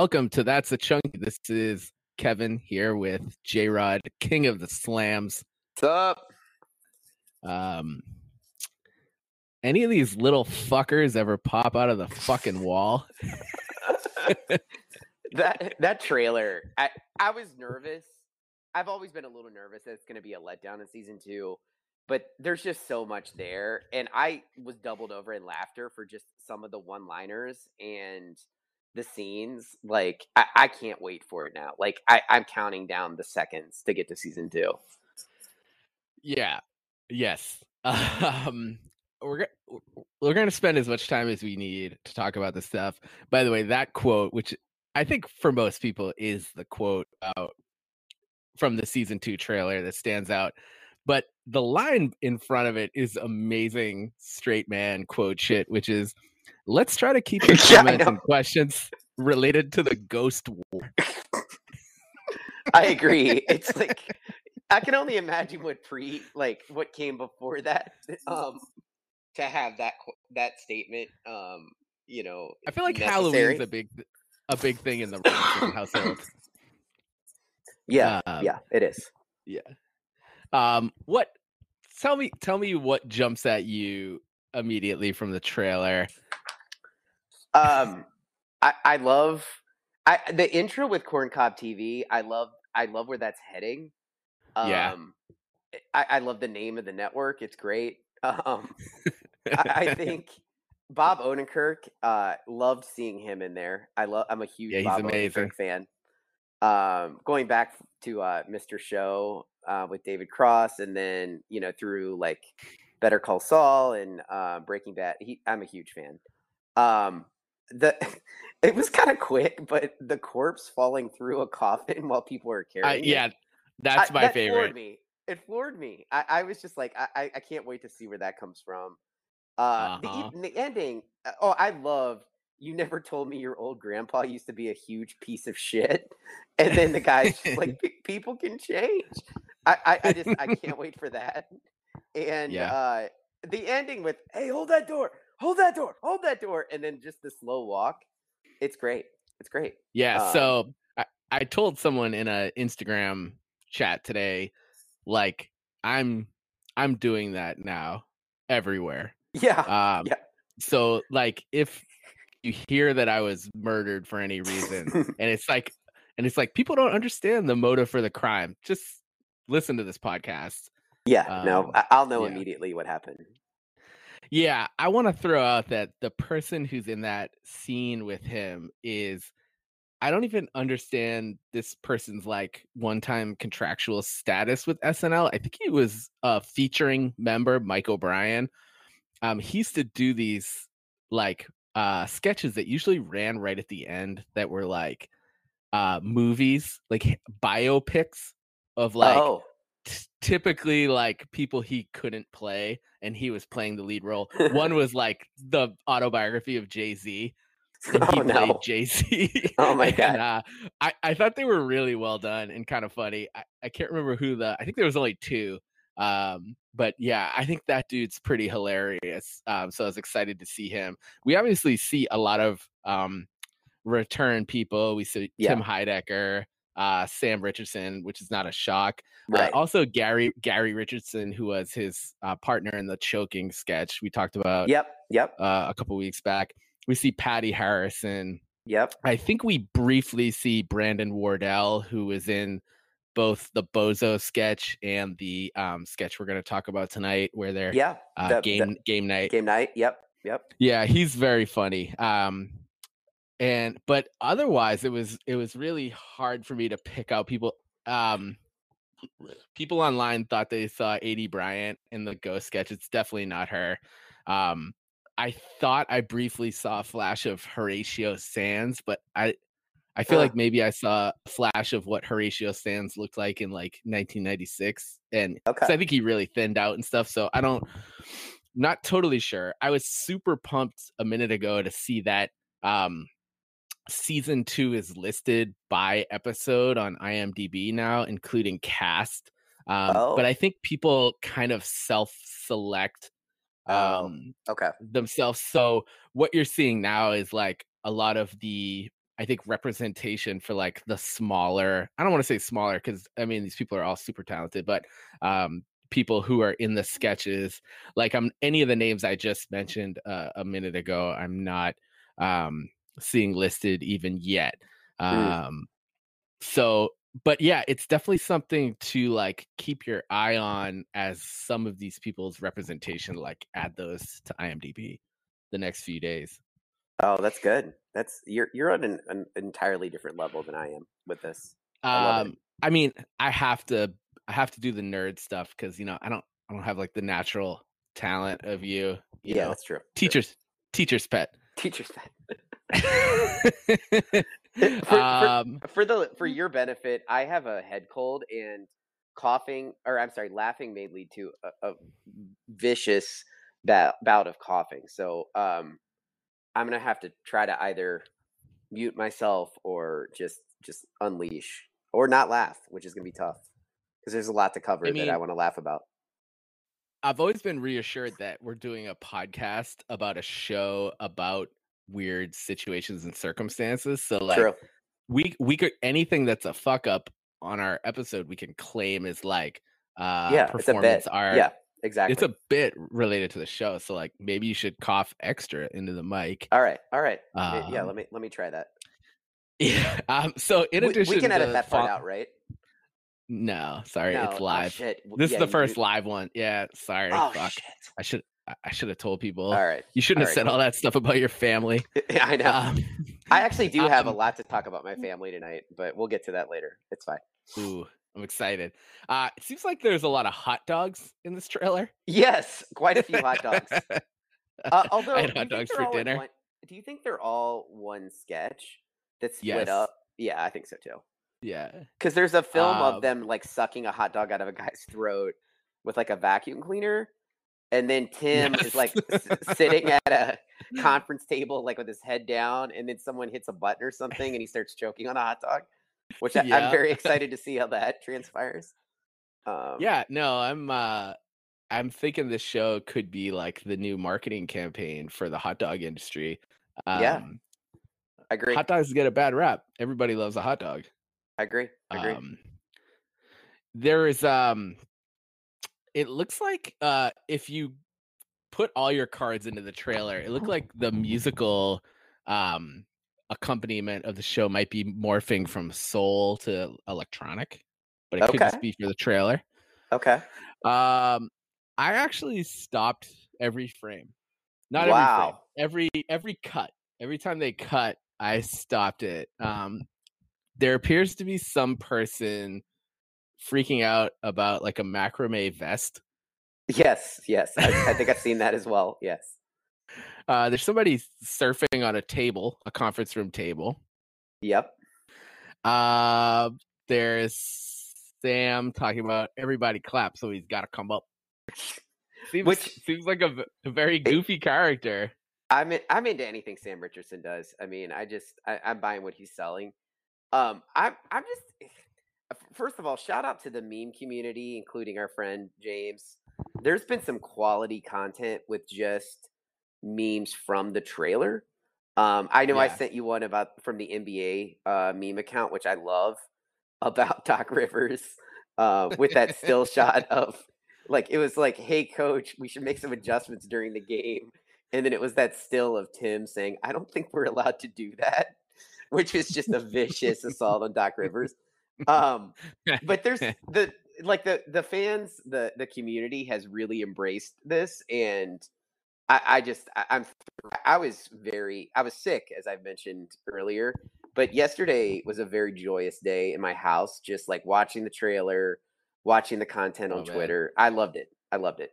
Welcome to That's a Chunky. This is Kevin here with J Rod, King of the Slams. What's up? Um, any of these little fuckers ever pop out of the fucking wall? that that trailer, I I was nervous. I've always been a little nervous that it's going to be a letdown in season two, but there's just so much there, and I was doubled over in laughter for just some of the one-liners and the scenes. Like I, I can't wait for it now. Like I, I'm counting down the seconds to get to season two. Yeah. Yes. Um, we're we're going to spend as much time as we need to talk about this stuff. By the way, that quote, which I think for most people is the quote out from the season two trailer that stands out. But the line in front of it is amazing straight man quote shit, which is let's try to keep your Yeah, comments know. and questions related to the ghost war. I agree. It's like I can only imagine what pre like what came before that um to have that that statement um you know I feel like necessary. Halloween's a big a big thing in the household. yeah um, yeah it is Yeah. Um what tell me tell me what jumps at you immediately from the trailer. Um I I love I the intro with Corncob TV I love I love where that's heading um Yeah. I, I love the name of the network it's great um I, I think Bob Odenkirk, uh, loved seeing him in there. I love. I'm a huge Yeah, he's Bob amazing. Odenkirk fan. Um, going back to uh, Mr. Show uh, with David Cross, and then you know through like Better Call Saul and uh, Breaking Bad. He, I'm a huge fan. Um, the it was kind of quick, but the corpse falling through a coffin while people were Uh, carrying. it, yeah, that's I- my that favorite. Floored me. It floored me. I, I was just like, I, I, can't wait to see where that comes from. Uh, the, Uh-huh. e- the ending. uh, Oh, I love. You never told me your old grandpa used to be a huge piece of shit, and then the guy's like, "Pe- people can change. I, I, I just, I can't wait for that. And Yeah. uh, the ending with, "Hey, hold that door, hold that door, hold that door," and then just the slow walk. It's great. It's great. Yeah, Um, so I, I told someone in a Instagram chat today, like I'm I'm doing that now everywhere. Yeah. Um Yeah. so like if you hear that I was murdered for any reason and it's like and it's like people don't understand the motive for the crime. Just listen to this podcast. yeah. no, um, I, I'll know yeah. immediately what happened. Yeah, I want to throw out that the person who's in that scene with him is I don't even understand this person's like one-time contractual status with SNL. I think he was a featuring member, Mike O'Brien. Um, he used to do these like uh sketches that usually ran right at the end that were like uh movies, like biopics of like oh, t- typically like people he couldn't play and he was playing the lead role. One was like the autobiography of Jay-Z. And he Oh, played no. Jay-Z. Oh, my And, God. uh, I, I thought they were really well done and kind of funny. I, I can't remember who the I think there was only two. Um, but yeah, I think that dude's pretty hilarious. Um, so I was excited to see him. We obviously see a lot of um return people. We see Yeah. Tim Heidecker, uh, Sam Richardson, which is not a shock. Uh, also, Gary Gary Richardson, who was his uh, partner in the choking sketch we talked about Yep. Yep. uh, a couple weeks back. We see Patti Harrison. Yep. I think we briefly see Brandon Wardell, who is in both the Bozo sketch and the um, sketch we're going to talk about tonight, where they're Yeah. uh, the- the game game night. game night. Yep. Yep. Yeah, he's very funny. Um and but otherwise it was it was really hard for me to pick out people um people online thought they saw Aidy Bryant in the ghost sketch. It's definitely not her. Um I thought I briefly saw a flash of Horatio Sanz, but I I feel like maybe I saw a flash of what Horatio Sanz looked like in like 1996 and Okay. I think he really thinned out and stuff. So I don't not totally sure. I was super pumped a minute ago to see that um season two is listed by episode on IMDb now, including cast. Um, Oh. But I think people kind of self select Oh. um, Okay. themselves. So what you're seeing now is like a lot of the I think representation for like the smaller. I don't want to say smaller because I mean these people are all super talented, but um, people who are in the sketches, like I'm any of the names I just mentioned uh, a minute ago, I'm not um, seeing listed even yet. Mm. Um, so but yeah, it's definitely something to like keep your eye on as some of these people's representation, like add those to IMDb the next few days. Oh, that's good. That's you're you're on an, an entirely different level than I am with this. I. Um, I mean, I have to I have to do the nerd stuff because you know I don't I don't have like the natural talent of you. You yeah, know, that's true. True. teacher's teacher's pet. Teacher's pet. for, for, um, for the for your benefit, I have a head cold and coughing, or I'm sorry, laughing may lead to a, a vicious bout, bout of coughing. So um, I'm gonna have to try to either mute myself or just just unleash or not laugh, which is gonna be tough because there's a lot to cover I that I want to laugh about. I've always been reassured that we're doing a podcast about a show about weird situations and circumstances. So like True. we we could anything that's a fuck up on our episode we can claim is like uh Yeah, performance art. Yeah, exactly. It's a bit related to the show. So like maybe you should cough extra into the mic. all right, all right. Uh, yeah, Um let me let me try that. yeah. Um so in We, addition we can edit that part fo- out, right? no, sorry, No. it's Oh live. W- This is the first you. live one. Yeah, sorry. Oh Fuck. shit. I should I should have told people. All right. You shouldn't All have right. said all that stuff about your family. I know. Um, I actually do have a um, lot to talk about my family tonight, but we'll get to that later. It's fine. ooh, I'm excited. Uh, it seems like there's a lot of hot dogs in this trailer. Yes, quite a few hot dogs. Uh, although, I do had you hot think dogs they're for all dinner. one? Do you think they're all one sketch that's split Yes. up? Yeah, I think so too. Yeah. Because there's a film of Um, them like sucking a hot dog out of a guy's throat with like a vacuum cleaner, and then Tim is like s- sitting at a conference table like with his head down, and then someone hits a button or something, and he starts choking on a hot dog. Which I, I'm Yeah. very excited to see how that transpires. Um, Yeah, no, I'm uh I'm thinking this show could be like the new marketing campaign for the hot dog industry. Yeah. Um I agree. hot dogs get a bad rap. Everybody loves a hot dog. I agree. I agree. Um there is um it looks like uh if you put all your cards into the trailer, it looked like the musical um accompaniment of the show might be morphing from soul to electronic, but it could just be for the trailer. okay. Um, I actually stopped every frame. Not Wow. every frame. Every every cut. Every time they cut, I stopped it. Um, there appears to be some person freaking out about like a macrame vest. Yes. Yes. I, I think I've seen that as well. Yes. Uh, there's somebody surfing on a table, a conference room table. Yep. Uh, there's Sam talking about everybody clap, so he's got to come up. Seems Which- seems like a very goofy character. I'm in, I'm into anything Sam Richardson does. I mean, I just I, I'm buying what he's selling. Um, I'm I'm just first of all, shout out to the meme community, including our friend James. There's been some quality content with just memes from the trailer. Um, I know I sent you one about from the NBA uh, meme account, which I love, about Doc Rivers uh, with that still shot of like it was like, "Hey, coach, we should make some adjustments during the game." And then it was that still of Tim saying, I don't think we're allowed to do that, which is just a vicious assault on Doc Rivers. Um, but there's the like the the fans, the the community has really embraced this, and I, I just I, I'm I was very I was sick as I mentioned earlier, but yesterday was a very joyous day in my house, just like watching the trailer, watching the content on Oh, man. Twitter. I loved it. I loved it.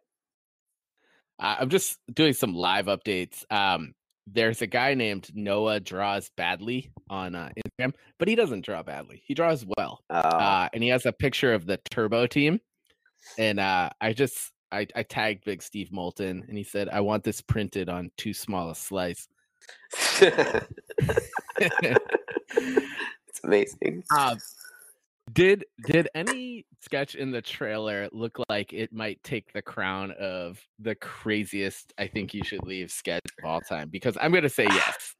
I'm just doing some live updates. Um, there's a guy named Noah Draws Badly on uh, Instagram, but he doesn't draw badly. He draws well. Oh, Uh, and he has a picture of the Turbo team. And uh, I just I, I tagged Big Steve Moulton, and he said, "I want this printed on too small a slice." it's amazing. Uh, did did any sketch in the trailer look like it might take the crown of the craziest I think you should leave sketch of all time? Because I'm gonna say yes.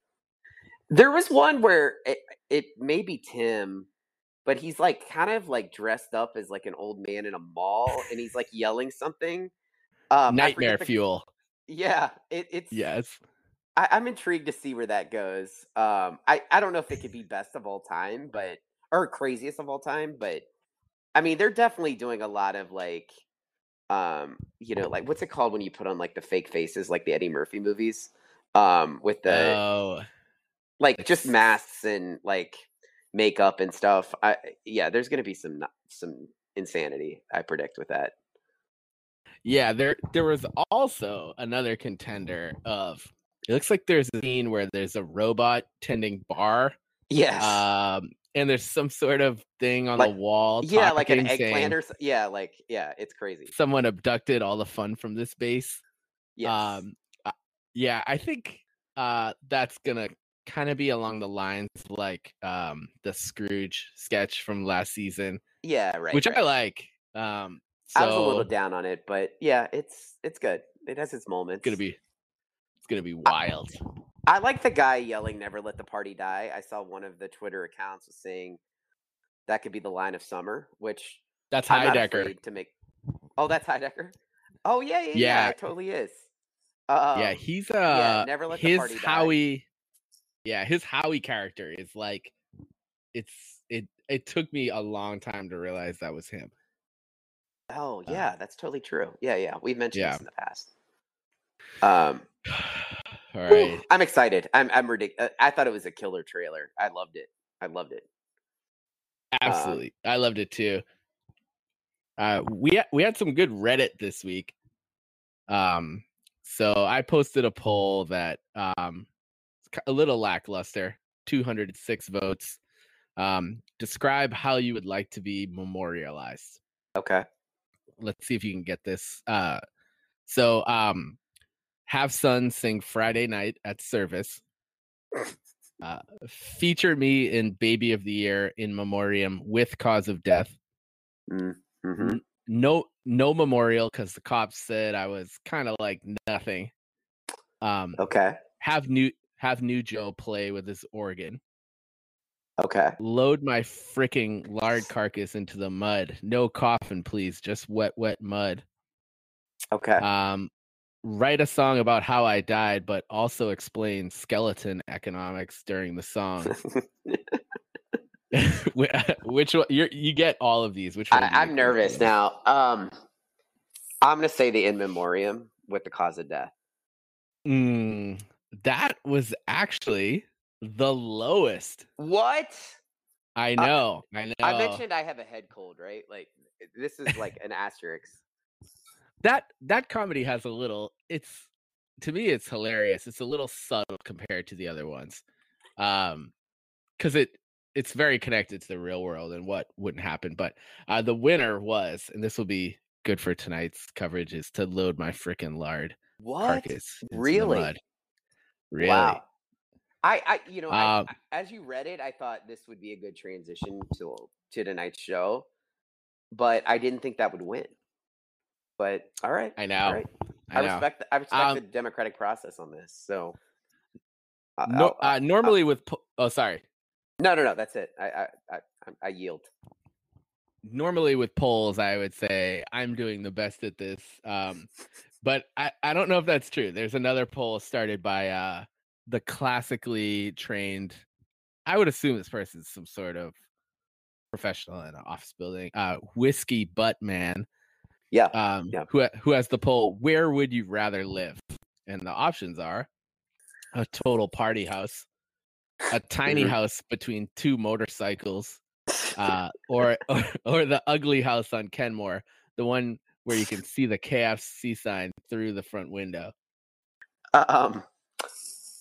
There was one where it, it may be Tim, but he's like kind of like dressed up as like an old man in a mall, and he's like yelling something. Um, Nightmare the, fuel. Yeah, it, it's yes. I, am intrigued to see where that goes. Um, I I don't know if it could be best of all time, but or craziest of all time, but I mean they're definitely doing a lot of like, um, you know, like what's it called when you put on like the fake faces, like the Eddie Murphy movies, um, with the oh, like just masks and like makeup and stuff. I yeah, there's gonna be some some insanity. I predict with that. Yeah, there there was also another contender of it looks like there's a scene where there's a robot tending bar. Yes. Um and there's some sort of thing on like, the wall. Yeah, like an eggplant or yeah, like yeah, it's crazy. Someone abducted all the fun from this base. Yes. Um yeah, I think uh that's gonna kind of be along the lines like um the Scrooge sketch from last season. Yeah, right. Which right. I like. Um so, I was a little down on it, but yeah, it's it's good. It has its moments. It's gonna be it's gonna be wild. I, I like the guy yelling "Never let the party die." I saw one of the Twitter accounts was saying that could be the line of summer, which that's Heidecker to make. Oh, that's Heidecker. Oh yeah, yeah, yeah, yeah it totally is. Um, yeah, he's uh, yeah, never let his Howie. Die. Yeah, his Howie character is like, it's it. It took me a long time to realize that was him. Oh uh yeah, uh, that's totally true. Yeah, yeah, we've mentioned yeah. this in the past. Um, all right, I'm excited. I'm I'm ridiculous. Uh, I thought it was a killer trailer. I loved it. I loved it. Um Absolutely, um, I loved it too. Uh, we we had some good Reddit this week. Um, so I posted a poll that um, a little lackluster, 206 votes. Um, describe how you would like to be memorialized. Okay let's see if you can get this. Uh, so um, have Sun sing Friday night at service. Uh, feature me in Baby of the Year in memoriam with cause of death. Mm, mm-hmm. No, no memorial because the cops said I was kind of like nothing. Um, okay. Have new have new Joe play with his organ. Okay. Load my freaking lard carcass into the mud. No coffin, please. Just wet, wet mud. Okay. Um, write a song about how I died, but also explain skeleton economics during the song. which one? You you get all of these. Which one? I, am nervous now. Um, I'm gonna say the in memoriam with the cause of death. Mm, that was actually the lowest. What? I know. Uh, I know. I mentioned I have a head cold, right? Like this is like an asterisk. That that comedy has a little it's to me it's hilarious. It's a little subtle compared to the other ones. Um cuz it it's very connected to the real world and what wouldn't happen, but uh the winner was and this will be good for tonight's coverage is to load my freaking lard what? Really? Really? Wow. I, I you know, I, um as you read it, I thought this would be a good transition to to tonight's show, but I didn't think that would win. But all right, I know. Right. I, I respect. The, I respect um, the democratic process on this. So, no, uh, normally I'll, with oh, sorry. No, no, no. That's it. I, I, I, I yield. Normally with polls, I would say I'm doing the best at this. Um, but I, I don't know if that's true. There's another poll started by uh the classically trained i would assume this person's some sort of professional in an office building uh whiskey butt man yeah um yeah. who who has the poll where would you rather live and the options are a total party house a tiny mm-hmm. house between two motorcycles uh or, or or the ugly house on kenmore the one where you can see the kfc sign through the front window uh, um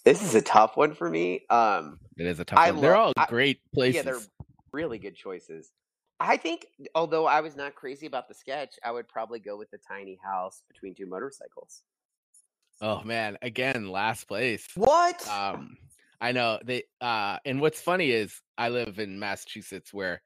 this is a tough one for me. Um, it is a tough I one. They're all I, great places. Yeah, they're really good choices. I think, although I was not crazy about the sketch, I would probably go with the tiny house between two motorcycles. Oh man, again, last place. What? Um, I know they. Uh, and what's funny is I live in Massachusetts where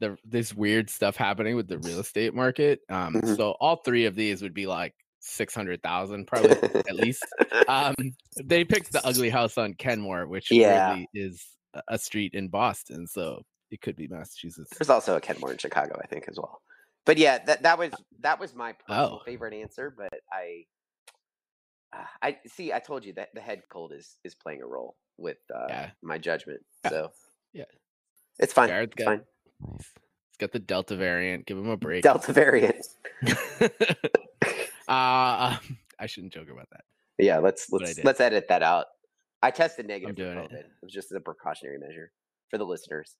the this weird stuff happening with the real estate market. Um, mm-hmm. so all three of these would be like six hundred thousand, probably at least. Um, they picked the ugly house on Kenmore, which Yeah. really is a street in Boston, so it could be Massachusetts. There's also a Kenmore in Chicago, I think, as well. But yeah, that that was that was my Oh. favorite answer. But I, uh, I see. I told you that the head cold is is playing a role with uh, Yeah. my judgment. Yeah. So Yeah. it's fine. Jared's It's got- fine. Nice. It's got the Delta variant. Give him a break. Delta variant. uh, I shouldn't joke about that. Yeah, let's let's let's edit that out. I tested negative for doing it. COVID. It. was just a precautionary measure for the listeners.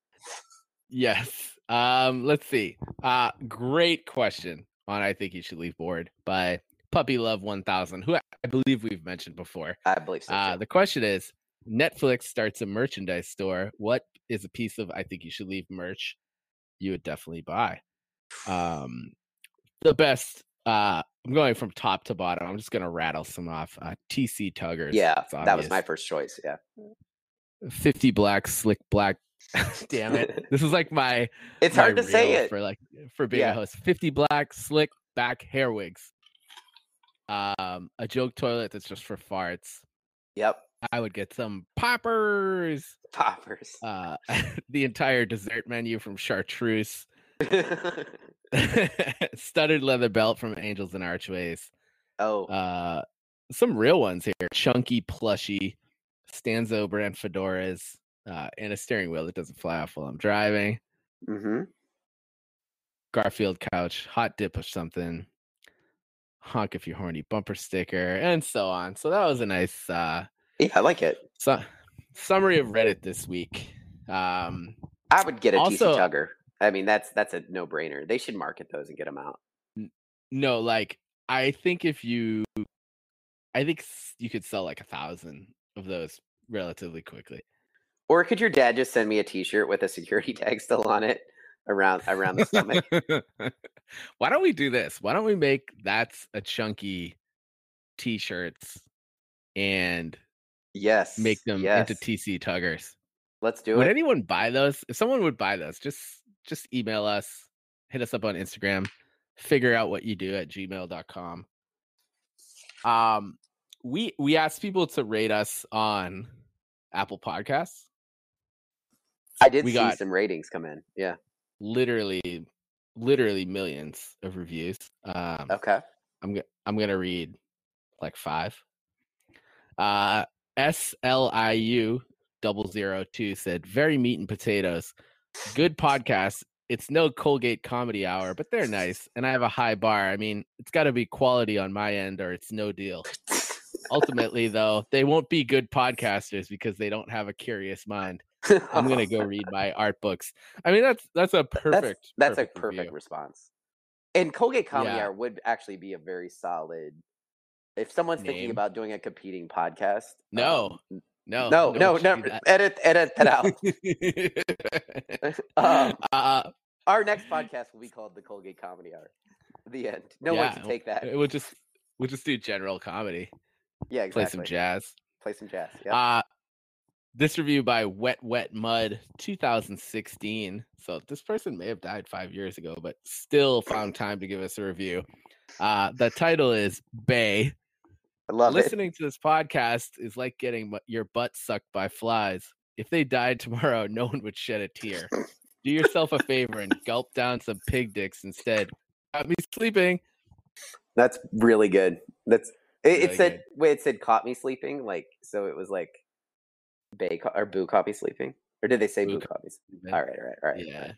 Yes. Um, let's see. Uh, great question on I think you should leave board by Puppy Love 1000, who I believe we've mentioned before. I believe so. Uh, the question is Netflix starts a merchandise store. What is a piece of I think you should leave merch you would definitely buy? Um, the best. Uh, I'm going from top to bottom. I'm just gonna rattle some off. Uh, TC Tuggers. yeah, that was my first choice. Yeah, 50 black slick black. Damn it! This is like my it's my hard to say it. for like for being Yeah. a host. 50 black slick back hair wigs. Um, a joke toilet that's just for farts. Yep, I would get some poppers. poppers. Uh, the entire dessert menu from Chartreuse. Studded leather belt from Angels and Archways. oh, Uh, some real ones here. Chunky plushy, Stanzo brand fedoras, uh, and a steering wheel that doesn't fly off while I'm driving. Mm-hmm. Garfield couch, hot dip or something, honk if you're horny bumper sticker, and so on. So that was a nice uh yeah, I like it. su- summary of Reddit this week. Um I would get a Also- TC Tugger. I mean, that's that's a no brainer. They should market those and get them out. no, like I think if you I think you could sell like a thousand of those relatively quickly. Or could your dad just send me a T-shirt with a security tag still on it around around the stomach? Why don't we do this? Why don't we make that's a chunky t-shirts and yes, make them yes. into TC tuggers? Let's do would it. Would anyone buy those? If someone would buy those, just just email us, hit us up on Instagram, figure out what you do at gmail.com. Um we we asked people to rate us on Apple Podcasts. I did we see some ratings come in. Yeah. Literally literally millions of reviews. Um Okay. I'm go- I'm gonna read like five. Uh, SLIU double zero two said very meat and potatoes. Good podcast. It's no Colgate comedy hour, but they're nice, and I have a high bar. I mean, it's got to be quality on my end, or it's no deal. Ultimately, though, they won't be good podcasters because they don't have a curious mind. I'm gonna go read my art books. I mean, that's that's a perfect. That's a perfect perfect review. response. And Colgate Comedy Yeah. Hour would actually be a very solid. If someone's thinking about doing a competing podcast, No, um, No, no, no, one no, should edit, edit that out. Um, uh, Our next podcast will be called the Colgate Comedy Hour. The end. No one Yeah, can take that. we'll just we'll just do general comedy, Yeah, play some jazz. Play some jazz. Yeah. Uh this review by Wet Wet Mud 2016. So this person may have died five years ago, but still found time to give us a review. Uh the title is Bay. I love it. Listening to this podcast is like getting your butt sucked by flies. If they died tomorrow, no one would shed a tear. Do yourself a favor and gulp down some pig dicks instead. Got me sleeping. That's really good. That's it, it said good. wait, it said caught me sleeping, like so it was like Bay ca- or Boo me sleeping. Or did they say Boo Boo, sleeping. All right, all right, all right. Yeah.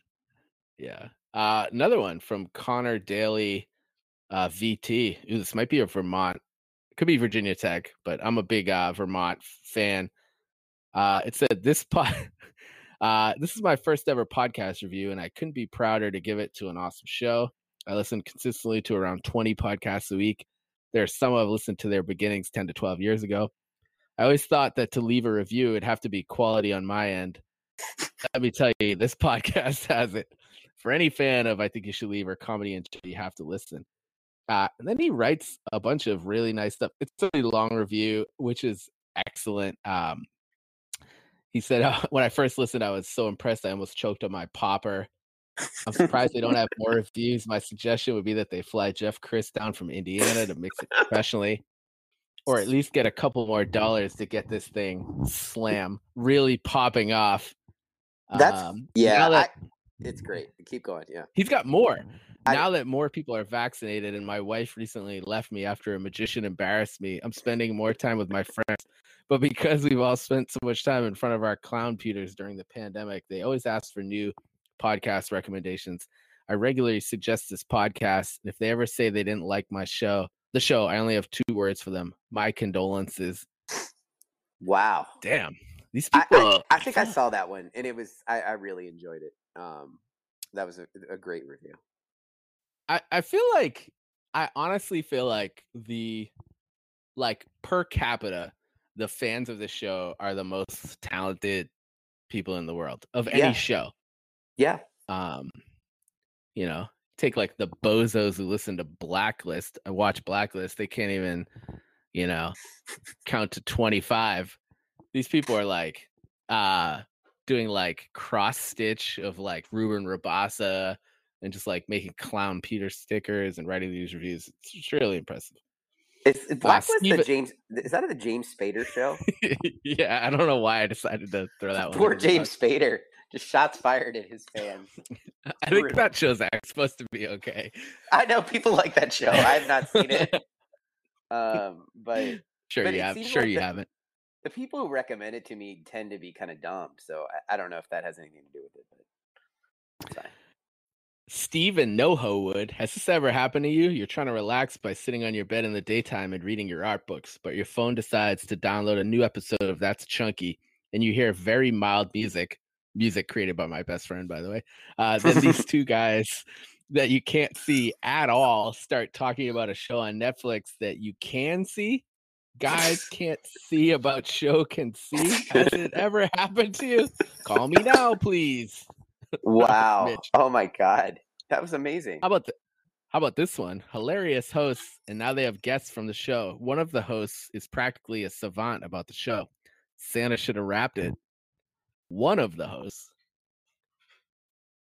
Yeah. Uh, another one from Connor Daly, uh, VT. Ooh, this might be a Vermont. It could be Virginia Tech, but I'm a big uh, Vermont fan. Uh, it said this pod. Uh, this is my first ever podcast review, and I couldn't be prouder to give it to an awesome show. I listen consistently to around 20 podcasts a week. There are some I've listened to their beginnings 10 to 12 years ago. I always thought that to leave a review, it'd have to be quality on my end. Let me tell you, this podcast has it. For any fan of I Think You Should Leave or Comedy and you have to listen. Uh, and then he writes a bunch of really nice stuff. It's a really long review, which is excellent. Um, he said, uh, when I first listened, I was so impressed. I almost choked on my popper. I'm surprised they don't have more reviews. My suggestion would be that they fly Jeff Chris down from Indiana to mix it professionally, or at least get a couple more dollars to get this thing slam really popping off. That's um, yeah, that, I, it's great. Keep going. Yeah, he's got more. I, now that more people are vaccinated, and my wife recently left me after a magician embarrassed me, I'm spending more time with my friends. But because we've all spent so much time in front of our clown pewters during the pandemic, they always ask for new podcast recommendations. I regularly suggest this podcast. If they ever say they didn't like my show, the show, I only have two words for them. My condolences. Wow. Damn. These people. I, I, I think I saw that one and it was, I, I really enjoyed it. Um, that was a, a great review. I, I feel like, I honestly feel like the, like per capita, the fans of the show are the most talented people in the world of any yeah. show. Yeah. Um, you know, take like the bozos who listen to Blacklist and watch Blacklist, they can't even, you know, count to 25. These people are like uh doing like cross stitch of like Ruben Rabasa and just like making clown Peter stickers and writing these reviews. It's, really impressive. Is, is uh, Blacklist uh, Steve, the James? Is that the James Spader show? yeah, I don't know why I decided to throw that one. Poor James Spader. Just shots fired at his fans. I think that show's supposed to be okay. I know people like that show. I have not seen it. um, but sure but you have. Sure like you the, haven't. The people who recommend it to me tend to be kind of dumb, so I, I, don't know if that has anything to do with it. But it's fine. Steve and NoHo would. Has this ever happened to you? You're trying to relax by sitting on your bed in the daytime and reading your art books, but your phone decides to download a new episode of That's Chunky, and you hear very mild music music created by my best friend, by the way. Uh, then these two guys that you can't see at all start talking about a show on Netflix that you can see. Guys can't see about show can see. Has it ever happened to you? Call me now, please. Wow. oh my god. That was amazing. How about the, how about this one? Hilarious hosts, and now they have guests from the show. One of the hosts is practically a savant about the show. Santa should have wrapped it one of those.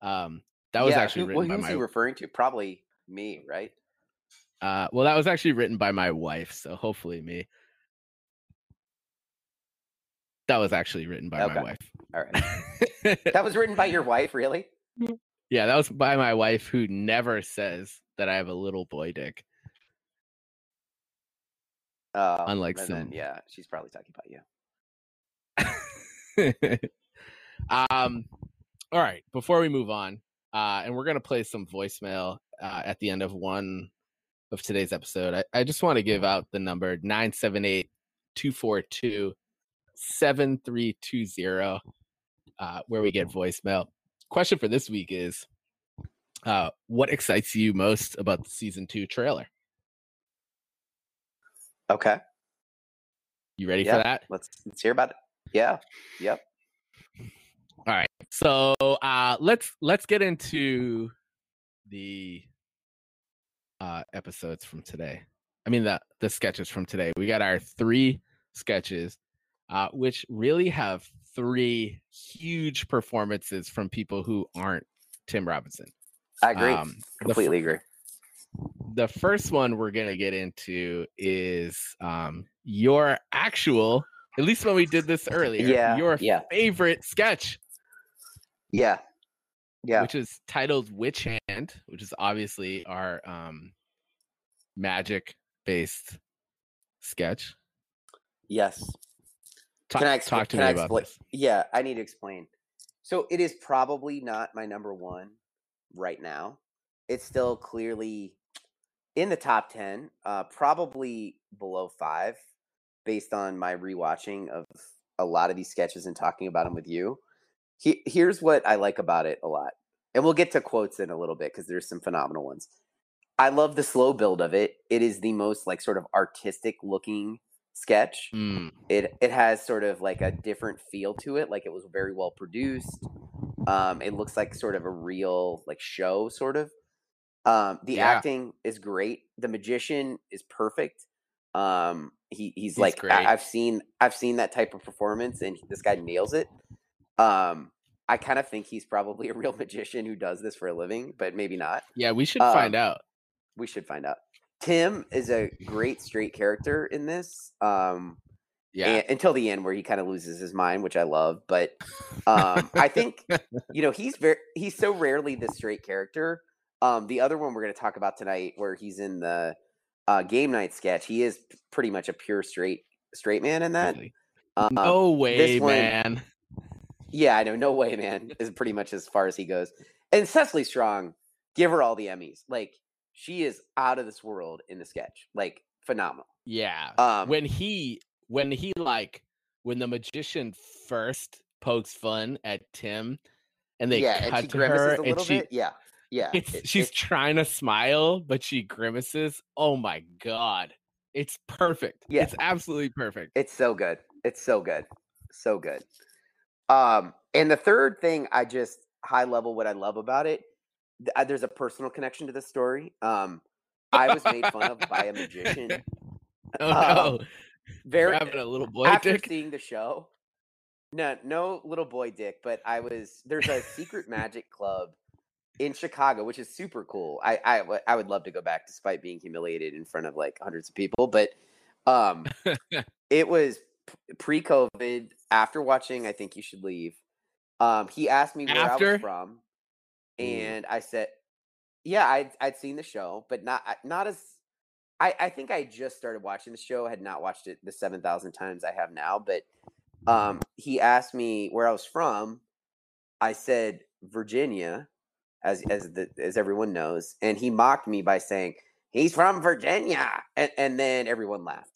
Um, that was yeah, actually written who, by my. referring to? Probably me, right? Uh, well, that was actually written by my wife, so hopefully me. That was actually written by okay. my wife. All right. that was written by your wife, really? Yeah, that was by my wife, who never says that I have a little boy dick. Uh, Unlike some, then, yeah, she's probably talking about you. Um, all right, before we move on, uh, and we're gonna play some voicemail uh, at the end of one of today's episode. I, I just want to give out the number 978 242 7320, uh, where we get voicemail. Question for this week is uh, what excites you most about the season two trailer? Okay. You ready yeah, for that? Let's let's hear about it. Yeah. Yep. All right. So uh let's let's get into the uh episodes from today. I mean the the sketches from today. We got our three sketches uh which really have three huge performances from people who aren't Tim Robinson. I agree. Um, Completely the, agree. The first one we're going to get into is um your actual at least when we did this earlier, yeah, your yeah. favorite sketch yeah. Yeah. Which is titled Witch Hand, which is obviously our um magic based sketch. Yes. Talk, can I expl- talk to me I about this? Yeah, I need to explain. So it is probably not my number one right now. It's still clearly in the top 10, uh, probably below five, based on my rewatching of a lot of these sketches and talking about them with you he, here's what I like about it a lot. And we'll get to quotes in a little bit because there's some phenomenal ones. I love the slow build of it. It is the most like sort of artistic looking sketch. Mm. It it has sort of like a different feel to it. Like it was very well produced. Um, it looks like sort of a real like show, sort of. Um, the yeah. acting is great. The magician is perfect. Um, he he's, he's like I, have seen I've seen that type of performance, and this guy nails it. Um, I kind of think he's probably a real magician who does this for a living, but maybe not. Yeah, we should find Um, out. We should find out. Tim is a great straight character in this. Um, Yeah. and- until the end where he kind of loses his mind, which I love. But um, I think you know he's very he's so rarely the straight character. Um, the other one we're going to talk about tonight, where he's in the uh, game night sketch, he is pretty much a pure straight straight man in that. Really. Um, no way, one- man. Yeah, I know. No way, man. Is pretty much as far as he goes. And Cecily Strong, give her all the Emmys. Like she is out of this world in the sketch. Like phenomenal. Yeah. Um, when he when he like when the magician first pokes fun at Tim and they yeah, cut and she to her a little and she bit. Yeah, yeah. it's it- she's it- trying to smile but she grimaces. Oh my god. It's perfect. Yeah. It's absolutely perfect. It's so good. It's so good. So good. Um, and the third thing I just high level what I love about it, th- uh, there's a personal connection to this story. Um, I was made fun of by a magician. oh um, no. Very Grabbing a little boy after dick. seeing the show. No, no little boy dick, but I was there's a secret magic club in Chicago, which is super cool. I I would love to go back despite being humiliated in front of like hundreds of people, but um it was p- pre-COVID after watching I think you should leave. Um he asked me where I was from and I said yeah, I'd I'd seen the show, but not not as I, I think I just started watching the show. I had not watched it the seven thousand times I have now, but um, he asked me where I was from. I said Virginia, as as the, as everyone knows, and he mocked me by saying he's from Virginia, and, and then everyone laughed.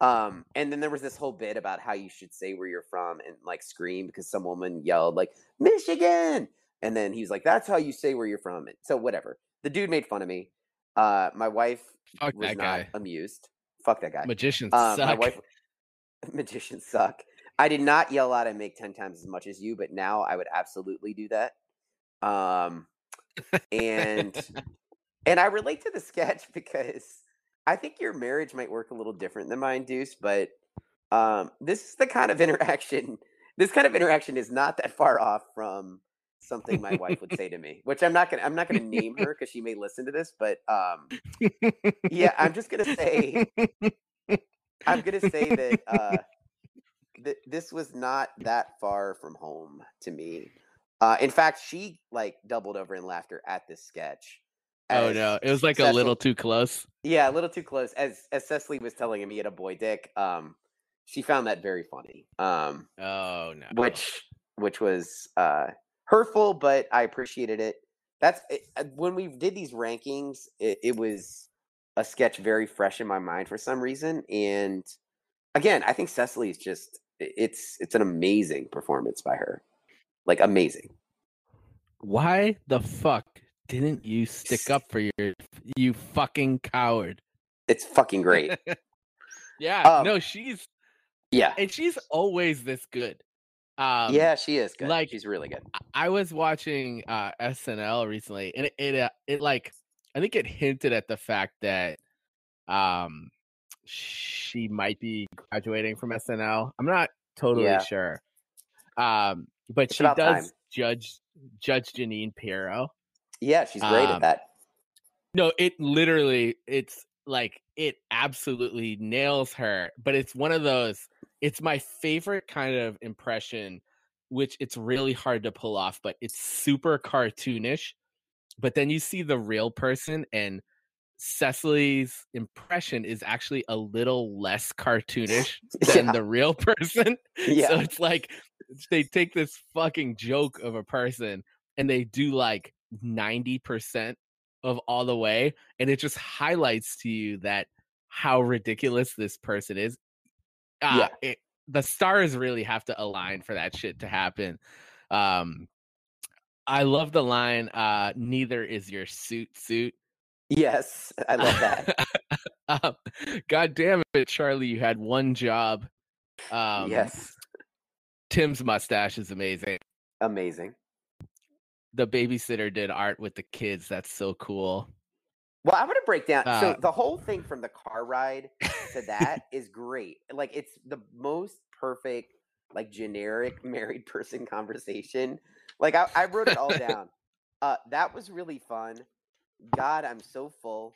Um, and then there was this whole bit about how you should say where you're from and like scream because some woman yelled like Michigan, and then he was like, "That's how you say where you're from." And so whatever. The dude made fun of me. Uh, my wife Fuck was not guy. amused. Fuck that guy. Magicians Um, suck. my wife, magicians suck. I did not yell out and make ten times as much as you, but now I would absolutely do that. Um, and and I relate to the sketch because I think your marriage might work a little different than mine, Deuce. But um, this is the kind of interaction. This kind of interaction is not that far off from something my wife would say to me, which I'm not gonna. I'm not gonna name her because she may listen to this, but um, yeah, I'm just gonna say. I'm gonna say that uh, th- this was not that far from home to me. Uh, in fact, she like doubled over in laughter at this sketch. Oh no. It was like a little too close. Yeah, a little too close. As as Cecily was telling him he had a boy dick. Um, she found that very funny. Um, Oh no. which which was uh hurtful, but I appreciated it. That's it, uh, when we did these rankings. It, it was a sketch very fresh in my mind for some reason, and again, I think Cecily is just it's it's an amazing performance by her, like amazing. Why the fuck didn't you stick up for your you fucking coward? It's fucking great. yeah, Um, no, she's Yeah, and she's always this good. Um yeah, she is good. like- she's really good. I was watching uh SNL recently and it it, uh, it like I think it hinted at the fact that um she might be graduating from SNL. I'm not totally Yeah. sure. Um but It's she does time. judge Judge Jeanine Pirro. Yeah, she's great um, at that. No, it literally it's like it absolutely nails her, but it's one of those it's my favorite kind of impression which it's really hard to pull off, but it's super cartoonish. But then you see the real person and Cecily's impression is actually a little less cartoonish than Yeah. the real person. Yeah. So it's like they take this fucking joke of a person and they do like 90% of all the way. And it just highlights to you that how ridiculous this person is. Uh, it, the stars really have to align for that shit to happen. Um, I love the line, uh, neither is your suit suit. Yes, I love that. um, God damn it, Charlie, you had one job. Um, yes, Tim's mustache is amazing. amazing. The babysitter did art with the kids. That's so cool. Well, I'm gonna break down. so Uh, the whole thing from the car ride to that is great. Like it's the most perfect like generic married person conversation. Like I, I wrote it all down. Uh, that was really fun. God, I'm so full.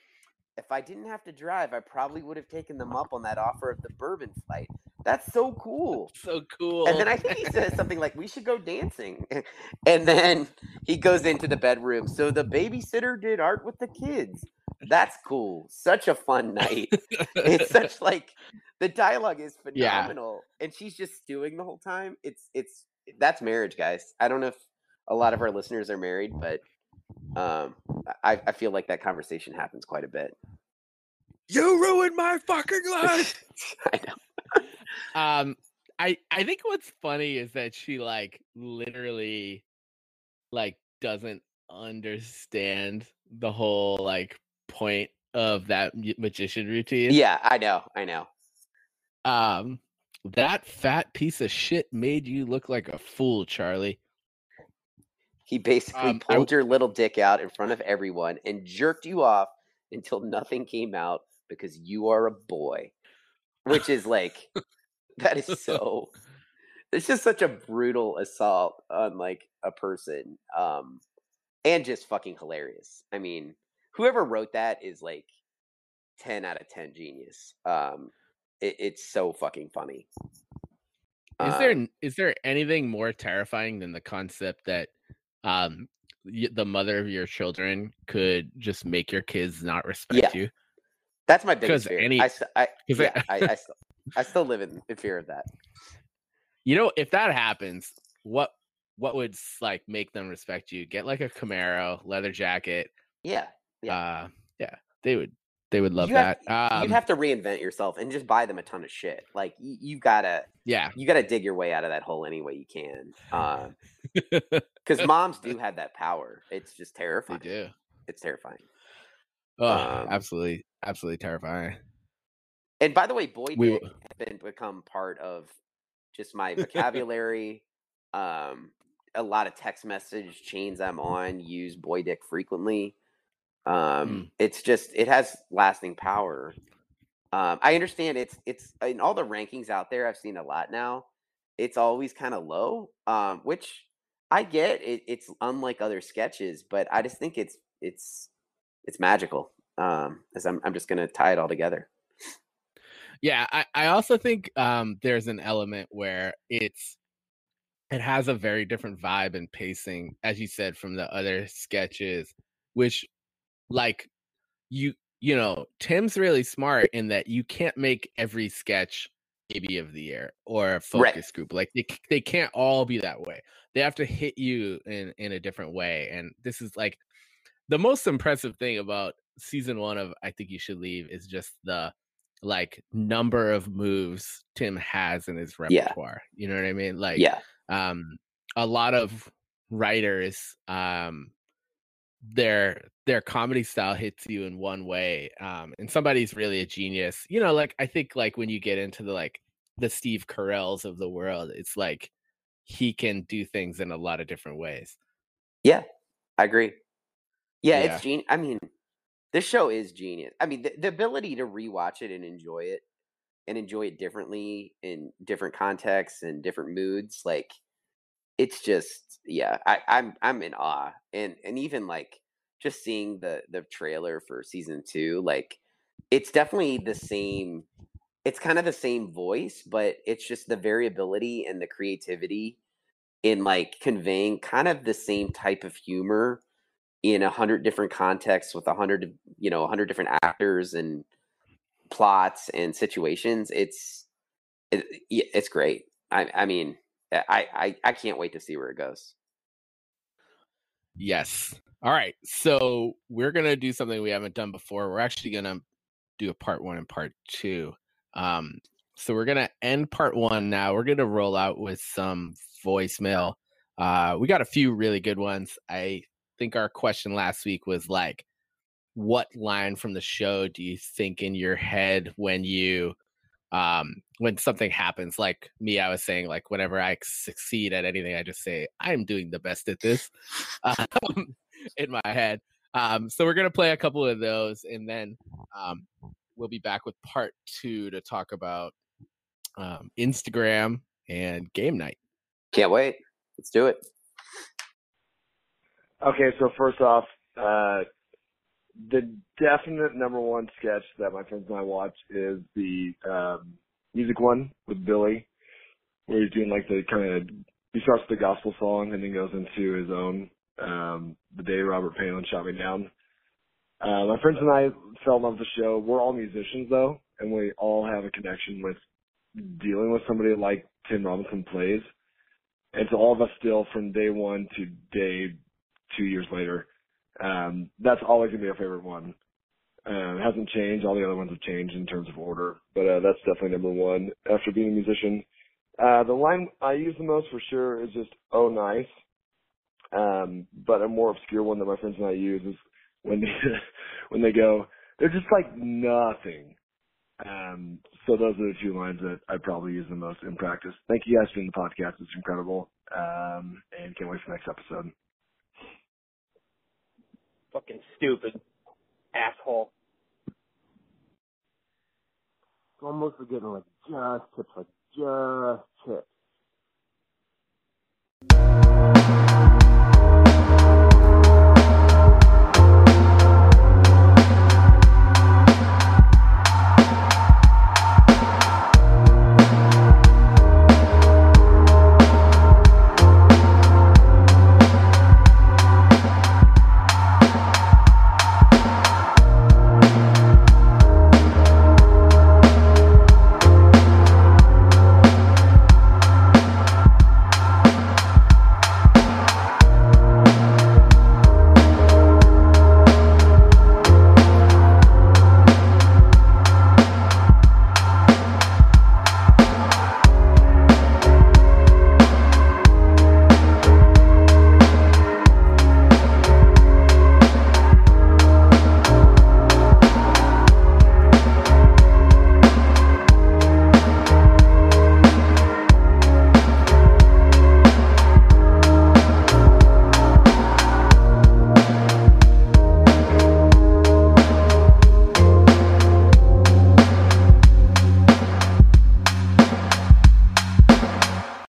If I didn't have to drive, I probably would have taken them up on that offer of the bourbon flight. That's so cool. So cool. And then I think he says something like, "We should go dancing," and then he goes into the bedroom. So the babysitter did art with the kids. That's cool. Such a fun night. it's such like the dialogue is Yeah. phenomenal, and she's just stewing the whole time. It's it's that's marriage, guys. I don't know if a lot of our listeners are married, but um, I, I feel like that conversation happens quite a bit. You ruined my fucking life. I know. um i i think what's funny is that she like literally like doesn't understand the whole like point of that magician routine Yeah, I know. I know. um that fat piece of shit made you look like a fool charlie He basically Um, I pulled your little dick out in front of everyone and jerked you off until nothing came out because you are a boy. Which is like that is so it's just such a brutal assault on like a person. Um and just fucking hilarious. I mean, whoever wrote that is like 10 out of 10 genius. Um it, it's so fucking funny. is there Um, is there anything more terrifying than the concept that um y- the mother of your children could just make your kids not respect you That's my biggest fear. any- I, I- yeah, I- I, still, I still live in, in fear of that. You know, if that happens, what what would like make them respect you? Get like a Camaro, leather jacket. Yeah, Yeah. Uh yeah, they would they would love You have- that. Um you'd have to reinvent yourself and just buy them a ton of shit. Like you, you've got to, yeah. you got to dig your way out of that hole any way you can. Because moms do have that power. It's just they terrifying. do. It's terrifying. Oh, Um, absolutely absolutely terrifying. And by the way, boy We dick has been become part of just my vocabulary. um, a lot of text message chains I'm on use boy dick frequently. Um, Mm. it's just it has lasting power. Um, I understand it's it's in all the rankings out there. I've seen a lot now. It's always kind of low, um, which I get. It, it's unlike other sketches, but I just think it's it's it's magical. Um, as I'm I'm just gonna tie it all together. Yeah, I, I also think um there's an element where it's it has a very different vibe and pacing, as you said, from the other sketches, which like you you know, Tim's really smart in that you can't make every sketch baby of the year or a Right. focus group. Like they they can't all be that way. They have to hit you in in a different way. And this is like the most impressive thing about season one of I think you should leave is just the like number of moves Tim has in his Yeah. repertoire. You know what I mean? Like yeah, um a lot of writers um their their comedy style hits you in one way um and somebody's really a genius you know like i think like when you get into the like the steve carells of the world it's like he can do things in a lot of different ways yeah I agree. Yeah, Yeah. it's genius. I mean, this show is genius. I mean, the, the ability to rewatch it and enjoy it and enjoy it differently in different contexts and different moods, like it's just yeah, I, I'm I'm in awe. And and even like just seeing the the trailer for season two, like it's definitely the same it's kind of the same voice, but it's just the variability and the creativity in like conveying kind of the same type of humor in a hundred different contexts with a hundred you know a hundred different actors and plots and situations it's it, it's great. I i mean I, I i can't wait to see where it goes. Yes. All right so we're gonna do something we haven't done before. We're actually gonna do a part one and part two. Um so we're gonna end part one now. We're gonna roll out with some voicemail. Uh we got a few really good ones. I think our question last week was like what line from the show do you think in your head when you um when something happens like me i was saying like whenever i succeed at anything i just say i'm doing the best at this um, in my head um so we're gonna play a couple of those and then um we'll be back with part two to talk about um instagram and game night. Can't wait. Let's do it. Okay, so first off, uh, the definite number one sketch that my friends and I watch is the um, music one with Billy, where he's doing like the kind of he starts the gospel song and then goes into his own um, the day Robert Palin shot me down. Uh, my friends and I fell in love with the show. We're all musicians though, and we all have a connection with dealing with somebody like Tim Robinson plays. And to all of us still from day one to day two years later, um, that's always gonna be our favorite one. Uh, it hasn't changed. All the other ones have changed in terms of order, but uh, that's definitely number one. After being a musician, uh, the line I use the most for sure is just "Oh nice," um, but a more obscure one that my friends and I use is when they when they go, "They're just like nothing." Um, so those are the two lines that I probably use the most in practice. Thank you guys for doing the podcast. It's incredible, um, and can't wait for the next episode. Fucking stupid. Asshole. Almost forgetting like just tips, like just tips.